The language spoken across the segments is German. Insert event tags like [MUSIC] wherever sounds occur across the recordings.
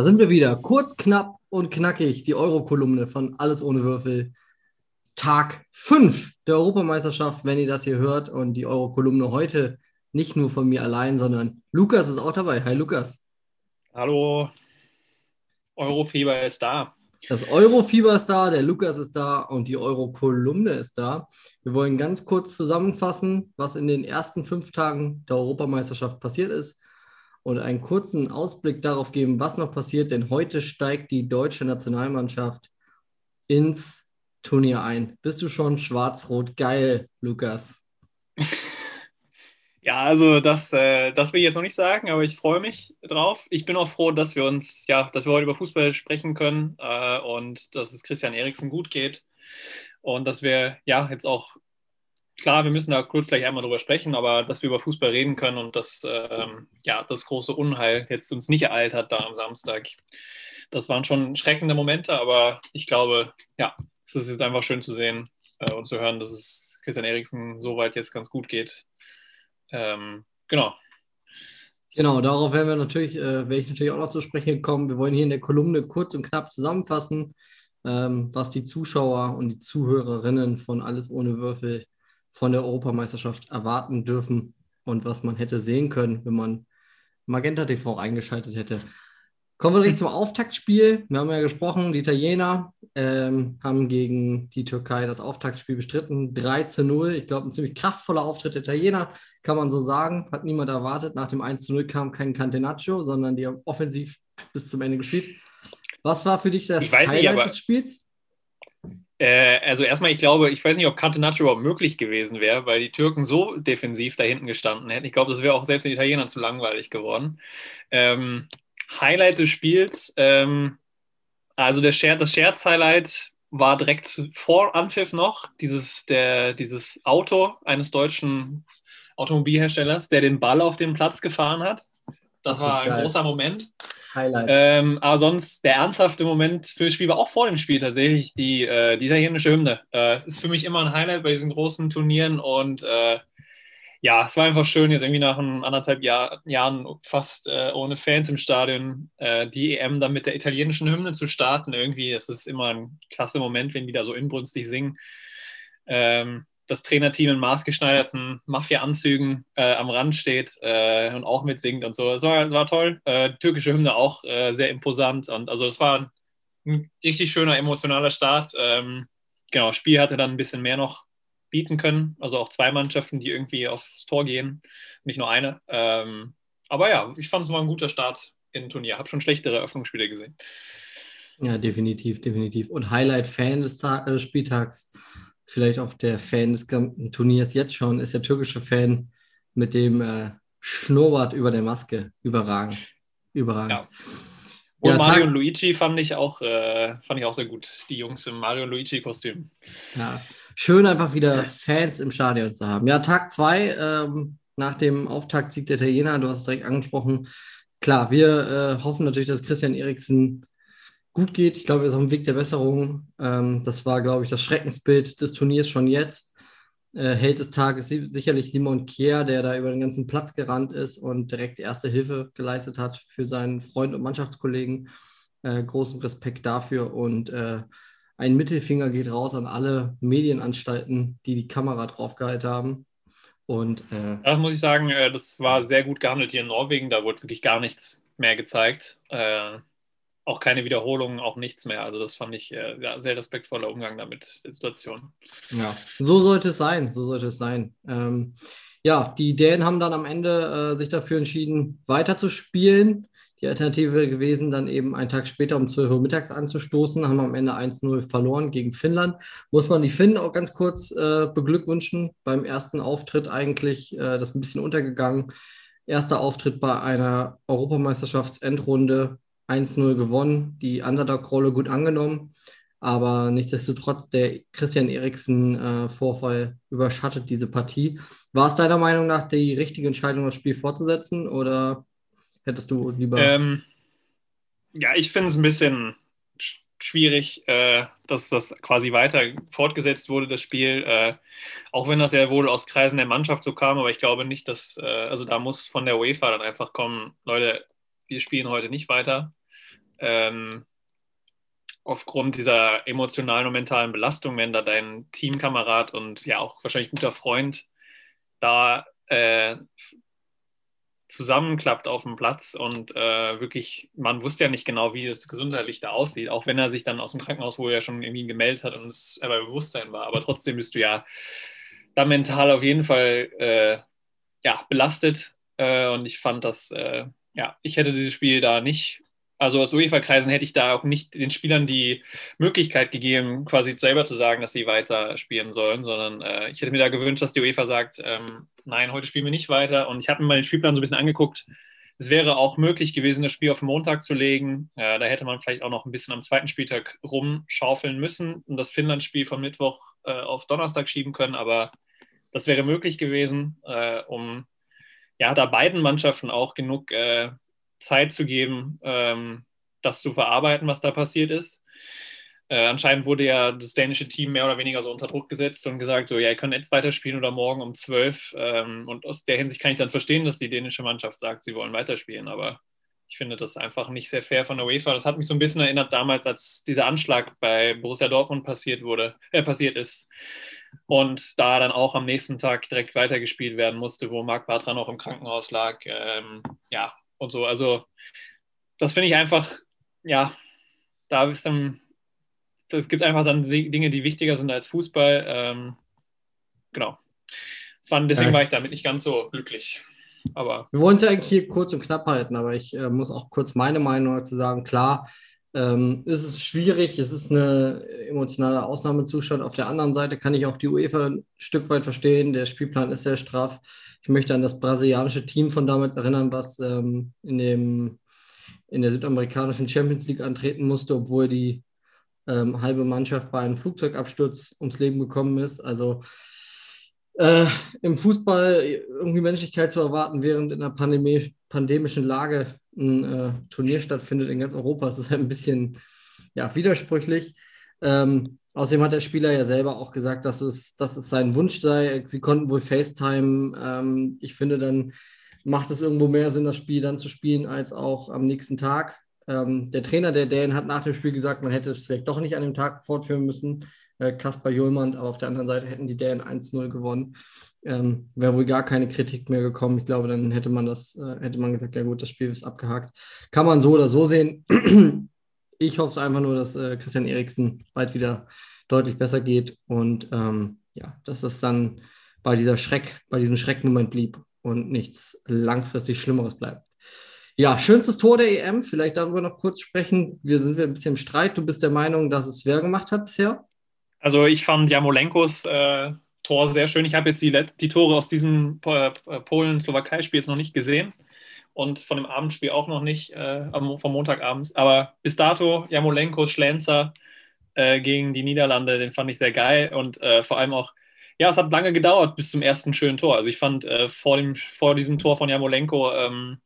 Da sind wir wieder. Kurz, knapp und knackig. Die Euro-Kolumne von Alles ohne Würfel. Tag 5 der Europameisterschaft, wenn ihr das hier hört. Und die Euro-Kolumne heute nicht nur von mir allein, sondern Lukas ist auch dabei. Hi, Lukas. Hallo. Eurofieber ist da. Das Eurofieber ist da, der Lukas ist da und die Euro-Kolumne ist da. Wir wollen ganz kurz zusammenfassen, was in den ersten fünf Tagen der Europameisterschaft passiert ist und einen kurzen Ausblick darauf geben, was noch passiert, denn heute steigt die deutsche Nationalmannschaft ins Turnier ein. Bist du schon schwarz-rot geil, Lukas? [LAUGHS] Ja, also das, äh, das will ich jetzt noch nicht sagen, aber ich freue mich drauf. Ich bin auch froh, dass wir uns, ja, dass wir heute über Fußball sprechen können äh, und dass es Christian Eriksen gut geht und dass wir ja jetzt auch klar, wir müssen da kurz gleich einmal drüber sprechen, aber dass wir über Fußball reden können und dass ähm, ja, das große Unheil jetzt uns nicht ereilt hat da am Samstag. Das waren schon schreckende Momente, aber ich glaube, ja, es ist jetzt einfach schön zu sehen äh, und zu hören, dass es Christian Eriksen soweit jetzt ganz gut geht. Ähm, genau. Genau, darauf werden wir natürlich, äh, werde ich natürlich auch noch zu sprechen kommen. Wir wollen hier in der Kolumne kurz und knapp zusammenfassen, ähm, was die Zuschauer und die Zuhörerinnen von Alles ohne Würfel von der Europameisterschaft erwarten dürfen und was man hätte sehen können, wenn man Magenta TV eingeschaltet hätte. Kommen wir direkt zum Auftaktspiel. Wir haben ja gesprochen, die Italiener ähm, haben gegen die Türkei das Auftaktspiel bestritten. 3 zu 0. Ich glaube, ein ziemlich kraftvoller Auftritt der Italiener, kann man so sagen. Hat niemand erwartet. Nach dem 1 zu 0 kam kein Cantenaccio, sondern die haben offensiv bis zum Ende gespielt. Was war für dich das Highlight nicht, des Spiels? Äh, also erstmal, ich glaube, ich weiß nicht, ob Catenaccio überhaupt möglich gewesen wäre, weil die Türken so defensiv da hinten gestanden hätten. Ich glaube, das wäre auch selbst den Italienern zu langweilig geworden. Ähm, Highlight des Spiels, ähm, also der Scher das Scherz-Highlight war direkt vor Anpfiff noch, dieses, der, dieses Auto eines deutschen Automobilherstellers, der den Ball auf den Platz gefahren hat. Das Ach, war ein geil. großer Moment. Highlight. Ähm, aber sonst der ernsthafte Moment für das Spiel war auch vor dem Spiel tatsächlich die, äh, die italienische Hymne. Äh, ist für mich immer ein Highlight bei diesen großen Turnieren und äh, ja, es war einfach schön, jetzt irgendwie nach anderthalb Jahr, Jahren fast äh, ohne Fans im Stadion äh, die EM dann mit der italienischen Hymne zu starten. Irgendwie, es ist immer ein klasse Moment, wenn die da so inbrünstig singen. Ähm, das Trainerteam in maßgeschneiderten Mafia-Anzügen äh, am Rand steht äh, und auch mitsingt und so. Das war, war toll. Äh, türkische Hymne auch äh, sehr imposant. Und also es war ein richtig schöner emotionaler Start. Ähm, genau, Spiel hatte dann ein bisschen mehr noch bieten können. Also auch zwei Mannschaften, die irgendwie aufs Tor gehen, nicht nur eine. Ähm, aber ja, ich fand es war ein guter Start in Turnier. Habe schon schlechtere Eröffnungsspiele gesehen. Ja, definitiv, definitiv. Und Highlight-Fan des Ta äh, Spieltags vielleicht auch der Fan des Turniers jetzt schon, ist der türkische Fan mit dem äh, Schnurrbart über der Maske. Überragend. Überragend. Ja. Und ja, Mario und Luigi fand ich, auch, äh, fand ich auch sehr gut. Die Jungs im Mario und Luigi-Kostüm. Ja, schön einfach wieder Fans im Stadion zu haben. Ja, Tag zwei ähm, nach dem Auftaktsieg der Italiener, du hast es direkt angesprochen. Klar, wir äh, hoffen natürlich, dass Christian Eriksen gut geht. Ich glaube, er ist auf dem Weg der Besserung. Ähm, das war, glaube ich, das Schreckensbild des Turniers schon jetzt. Äh, Held des Tages sicherlich Simon Kier, der da über den ganzen Platz gerannt ist und direkt erste Hilfe geleistet hat für seinen Freund und Mannschaftskollegen. Äh, großen Respekt dafür und äh, ein Mittelfinger geht raus an alle Medienanstalten, die die Kamera draufgehalten haben. Und, äh, das muss ich sagen, äh, das war sehr gut gehandelt hier in Norwegen. Da wurde wirklich gar nichts mehr gezeigt. Äh, auch keine Wiederholungen, auch nichts mehr. Also das fand ich äh, ja, sehr respektvoller Umgang damit, der Situation. Ja, so sollte es sein, so sollte es sein. Ähm, ja, die Dänen haben dann am Ende äh, sich dafür entschieden, weiterzuspielen. Die Alternative gewesen, dann eben einen Tag später um 12 Uhr mittags anzustoßen, haben am Ende 1-0 verloren gegen Finnland. Muss man die Finnen auch ganz kurz äh, beglückwünschen. Beim ersten Auftritt eigentlich, äh, das ein bisschen untergegangen. Erster Auftritt bei einer Europameisterschaftsendrunde 1-0 gewonnen, die Underdog-Rolle gut angenommen, aber nichtsdestotrotz der Christian Eriksen-Vorfall äh, überschattet diese Partie. War es deiner Meinung nach die richtige Entscheidung, das Spiel fortzusetzen oder hättest du lieber. Ähm, ja, ich finde es ein bisschen schwierig, äh, dass das quasi weiter fortgesetzt wurde, das Spiel. Äh, auch wenn das ja wohl aus Kreisen der Mannschaft so kam, aber ich glaube nicht, dass, äh, also da muss von der UEFA dann einfach kommen, Leute, wir spielen heute nicht weiter. Ähm, aufgrund dieser emotionalen und mentalen Belastung, wenn da dein Teamkamerad und ja auch wahrscheinlich guter Freund da äh, zusammenklappt auf dem Platz und äh, wirklich, man wusste ja nicht genau, wie es gesundheitlich da aussieht, auch wenn er sich dann aus dem Krankenhaus, wo er schon irgendwie gemeldet hat und es bei Bewusstsein war, aber trotzdem bist du ja da mental auf jeden Fall äh, ja, belastet äh, und ich fand das, äh, ja, ich hätte dieses Spiel da nicht also aus UEFA-Kreisen hätte ich da auch nicht den Spielern die Möglichkeit gegeben, quasi selber zu sagen, dass sie weiter spielen sollen, sondern äh, ich hätte mir da gewünscht, dass die UEFA sagt, ähm, nein, heute spielen wir nicht weiter. Und ich habe mir mal den Spielplan so ein bisschen angeguckt. Es wäre auch möglich gewesen, das Spiel auf Montag zu legen. Äh, da hätte man vielleicht auch noch ein bisschen am zweiten Spieltag rumschaufeln müssen und das Finnland-Spiel von Mittwoch äh, auf Donnerstag schieben können. Aber das wäre möglich gewesen, äh, um ja, da beiden Mannschaften auch genug äh, Zeit zu geben, ähm, das zu verarbeiten, was da passiert ist. Äh, anscheinend wurde ja das dänische Team mehr oder weniger so unter Druck gesetzt und gesagt, so, ja, ihr könnt jetzt weiterspielen oder morgen um 12. Ähm, und aus der Hinsicht kann ich dann verstehen, dass die dänische Mannschaft sagt, sie wollen weiterspielen. Aber ich finde das einfach nicht sehr fair von der UEFA. Das hat mich so ein bisschen erinnert damals, als dieser Anschlag bei Borussia Dortmund passiert wurde, äh, passiert ist. Und da dann auch am nächsten Tag direkt weitergespielt werden musste, wo Marc Bartra noch im Krankenhaus lag. Ähm, ja, und so. Also das finde ich einfach, ja, da ist dann, es gibt einfach dann Dinge, die wichtiger sind als Fußball. Ähm, genau. Fand, deswegen war ich damit nicht ganz so glücklich. Aber, Wir wollen es ja eigentlich hier kurz und knapp halten, aber ich äh, muss auch kurz meine Meinung dazu sagen. Klar, ähm, es ist schwierig, es ist eine emotionale Ausnahmezustand. Auf der anderen Seite kann ich auch die UEFA ein Stück weit verstehen. Der Spielplan ist sehr straff. Ich möchte an das brasilianische Team von damals erinnern, was ähm, in, dem, in der südamerikanischen Champions League antreten musste, obwohl die ähm, halbe Mannschaft bei einem Flugzeugabsturz ums Leben gekommen ist. Also äh, im Fußball irgendwie Menschlichkeit zu erwarten, während in einer Pandemie, pandemischen Lage ein äh, Turnier stattfindet in ganz Europa, das ist halt ein bisschen ja, widersprüchlich. Ähm, Außerdem hat der Spieler ja selber auch gesagt, dass es, dass es sein Wunsch sei. Sie konnten wohl FaceTime. Ähm, ich finde, dann macht es irgendwo mehr Sinn, das Spiel dann zu spielen, als auch am nächsten Tag. Ähm, der Trainer der Dänen hat nach dem Spiel gesagt, man hätte es vielleicht doch nicht an dem Tag fortführen müssen. Äh, Kaspar Jolmand, aber auf der anderen Seite hätten die Dänen 1-0 gewonnen. Ähm, Wäre wohl gar keine Kritik mehr gekommen. Ich glaube, dann hätte man das, äh, hätte man gesagt, ja gut, das Spiel ist abgehakt. Kann man so oder so sehen. [CLEARS THROAT] ich hoffe es einfach nur, dass äh, Christian Eriksen bald wieder deutlich besser geht und ähm, ja, dass es dann bei dieser Schreck, bei diesem Schreckmoment blieb und nichts langfristig Schlimmeres bleibt. Ja, schönstes Tor der EM, vielleicht darüber noch kurz sprechen. Wir sind ein bisschen im Streit. Du bist der Meinung, dass es wer gemacht hat bisher? Also ich fand Jamolenkos äh, Tor sehr schön. Ich habe jetzt die, die Tore aus diesem äh, Polen-Slowakei-Spiel jetzt noch nicht gesehen und von dem Abendspiel auch noch nicht, äh, vom Montagabend. Aber bis dato, Jamolenko, Schlenzer äh, gegen die Niederlande, den fand ich sehr geil und äh, vor allem auch, ja, es hat lange gedauert bis zum ersten schönen Tor. Also ich fand äh, vor, dem, vor diesem Tor von Jamolenko, ähm,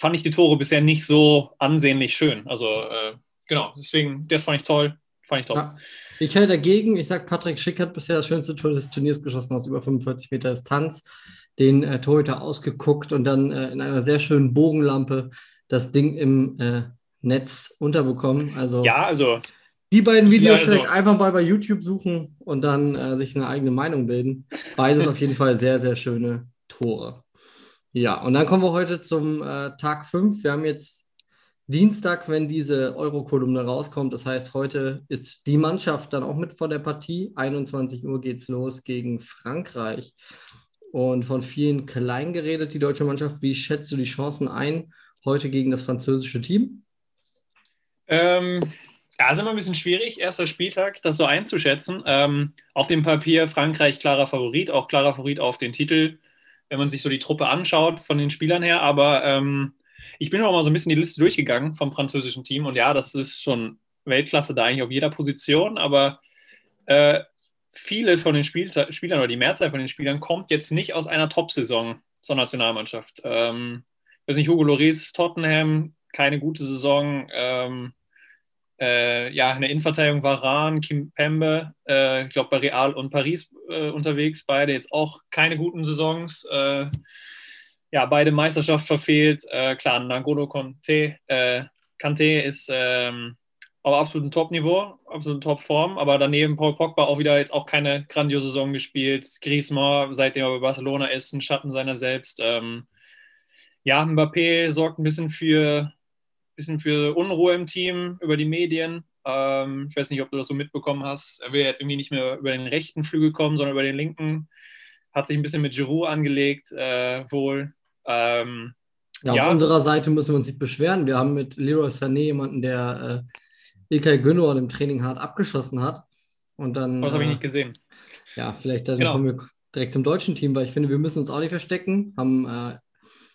fand ich die Tore bisher nicht so ansehnlich schön. Also äh, genau, deswegen, das fand ich toll. Fand ich toll. Ja. Ich halte dagegen. Ich sage, Patrick Schick hat bisher das schönste Tor des Turniers geschossen aus über 45 Meter Distanz den äh, Torhüter ausgeguckt und dann äh, in einer sehr schönen Bogenlampe das Ding im äh, Netz unterbekommen. Also, ja, also die beiden Videos ja, also, vielleicht einfach mal bei YouTube suchen und dann äh, sich eine eigene Meinung bilden. Beides auf jeden Fall sehr, sehr schöne Tore. Ja, und dann kommen wir heute zum äh, Tag 5. Wir haben jetzt Dienstag, wenn diese Euro-Kolumne rauskommt. Das heißt, heute ist die Mannschaft dann auch mit vor der Partie. 21 Uhr geht es los gegen Frankreich und von vielen klein geredet, die deutsche Mannschaft. Wie schätzt du die Chancen ein heute gegen das französische Team? Ähm, ja, ist immer ein bisschen schwierig, erster Spieltag, das so einzuschätzen. Ähm, auf dem Papier Frankreich klarer Favorit, auch klarer Favorit auf den Titel, wenn man sich so die Truppe anschaut von den Spielern her. Aber ähm, ich bin auch mal so ein bisschen die Liste durchgegangen vom französischen Team und ja, das ist schon Weltklasse da eigentlich auf jeder Position, aber äh, viele von den Spiel Spielern oder die Mehrzahl von den Spielern kommt jetzt nicht aus einer Top-Saison zur Nationalmannschaft. Ähm, ich weiß nicht, Hugo Loris, Tottenham, keine gute Saison. Ähm, äh, ja, in der Innenverteidigung war Rahn, Kim Pembe, äh, ich glaube bei Real und Paris äh, unterwegs, beide jetzt auch keine guten Saisons. Äh, ja, beide Meisterschaft verfehlt. Äh, klar, Nangolo Conte, äh, Kanté ist ähm, auf absolutem Top-Niveau, absolutem Top-Form, aber daneben Paul Pogba auch wieder jetzt auch keine grandiose Saison gespielt. Griezmann, seitdem er bei Barcelona ist, ein Schatten seiner selbst. Ähm, ja, Mbappé sorgt ein bisschen für, bisschen für Unruhe im Team über die Medien. Ähm, ich weiß nicht, ob du das so mitbekommen hast. Er will jetzt irgendwie nicht mehr über den rechten Flügel kommen, sondern über den linken. Hat sich ein bisschen mit Giroud angelegt, äh, wohl. Ähm, ja, ja, auf unserer Seite müssen wir uns nicht beschweren. Wir haben mit Leroy Sané jemanden, der äh, Ilkay Gündogan im Training hart abgeschossen hat. Und dann. Das habe ich äh, nicht gesehen. Ja, vielleicht dann genau. kommen wir direkt zum deutschen Team, weil ich finde, wir müssen uns auch nicht verstecken. Haben äh,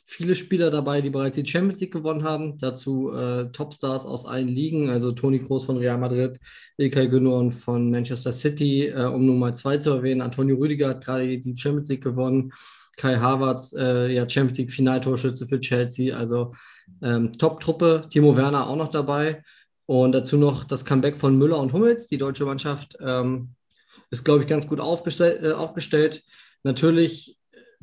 viele Spieler dabei, die bereits die Champions League gewonnen haben. Dazu äh, Topstars aus allen Ligen, also Toni Kroos von Real Madrid, Ilkay Gündogan von Manchester City, äh, um nur mal zwei zu erwähnen. Antonio Rüdiger hat gerade die Champions League gewonnen. Kai Havertz, äh, ja, Champions League Finaltorschütze für Chelsea. Also ähm, Top-Truppe. Timo Werner auch noch dabei. Und dazu noch das Comeback von Müller und Hummels. Die deutsche Mannschaft ähm, ist, glaube ich, ganz gut aufgestell äh, aufgestellt. Natürlich,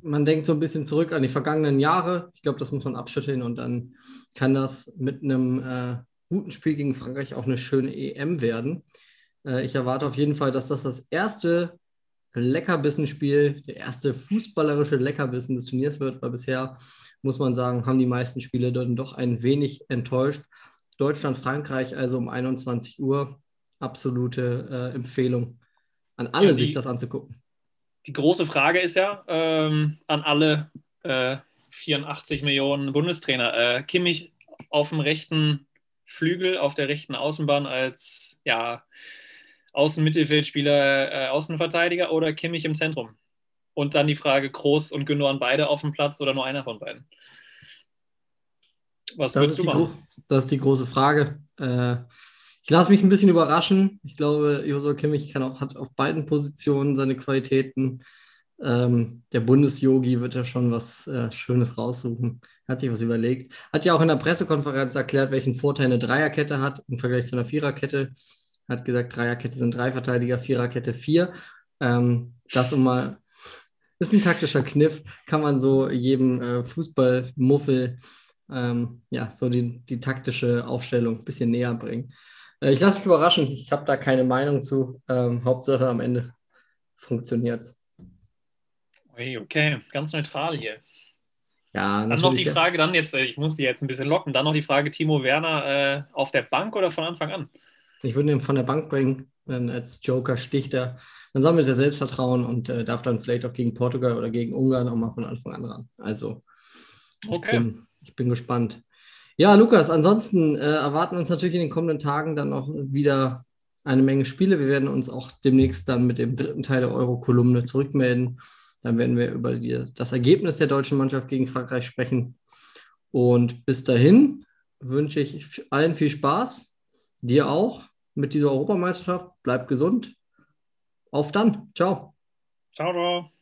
man denkt so ein bisschen zurück an die vergangenen Jahre. Ich glaube, das muss man abschütteln und dann kann das mit einem äh, guten Spiel gegen Frankreich auch eine schöne EM werden. Äh, ich erwarte auf jeden Fall, dass das das erste Leckerbissenspiel, der erste fußballerische Leckerbissen des Turniers wird, weil bisher, muss man sagen, haben die meisten Spiele dann doch ein wenig enttäuscht. Deutschland, Frankreich, also um 21 Uhr, absolute äh, Empfehlung an alle, ja, sich das anzugucken. Die große Frage ist ja ähm, an alle äh, 84 Millionen Bundestrainer, äh, Kimmich auf dem rechten Flügel, auf der rechten Außenbahn als ja, Außenmittelfeldspieler, äh, Außenverteidiger oder Kimmich im Zentrum? Und dann die Frage, Groß und Gündogan beide auf dem Platz oder nur einer von beiden? Was das würdest du machen? Das ist die große Frage. Äh, ich lasse mich ein bisschen überraschen. Ich glaube, Josua Kimmich auch, hat auf beiden Positionen seine Qualitäten. Ähm, der Bundesyogi wird ja schon was äh, Schönes raussuchen. Hat sich was überlegt. Hat ja auch in der Pressekonferenz erklärt, welchen Vorteil eine Dreierkette hat im Vergleich zu einer Viererkette hat gesagt, Dreierkette sind drei Verteidiger, Viererkette vier. Ähm, das um mal, ist ein taktischer Kniff, kann man so jedem äh, Fußballmuffel ähm, ja, so die, die taktische Aufstellung ein bisschen näher bringen. Äh, ich lasse mich überraschen, ich habe da keine Meinung zu. Ähm, Hauptsache am Ende funktioniert es. Okay, ganz neutral hier. Ja, dann noch die Frage, dann jetzt, äh, ich muss die jetzt ein bisschen locken, dann noch die Frage, Timo Werner äh, auf der Bank oder von Anfang an? Ich würde ihn von der Bank bringen, dann als Joker sticht er. Dann sammelt er Selbstvertrauen und äh, darf dann vielleicht auch gegen Portugal oder gegen Ungarn auch mal von Anfang an ran. Also, okay. ich, bin, ich bin gespannt. Ja, Lukas, ansonsten äh, erwarten uns natürlich in den kommenden Tagen dann auch wieder eine Menge Spiele. Wir werden uns auch demnächst dann mit dem dritten Teil der Euro-Kolumne zurückmelden. Dann werden wir über die, das Ergebnis der deutschen Mannschaft gegen Frankreich sprechen. Und bis dahin wünsche ich allen viel Spaß, dir auch mit dieser Europameisterschaft. Bleibt gesund. Auf dann. Ciao. Ciao, ciao.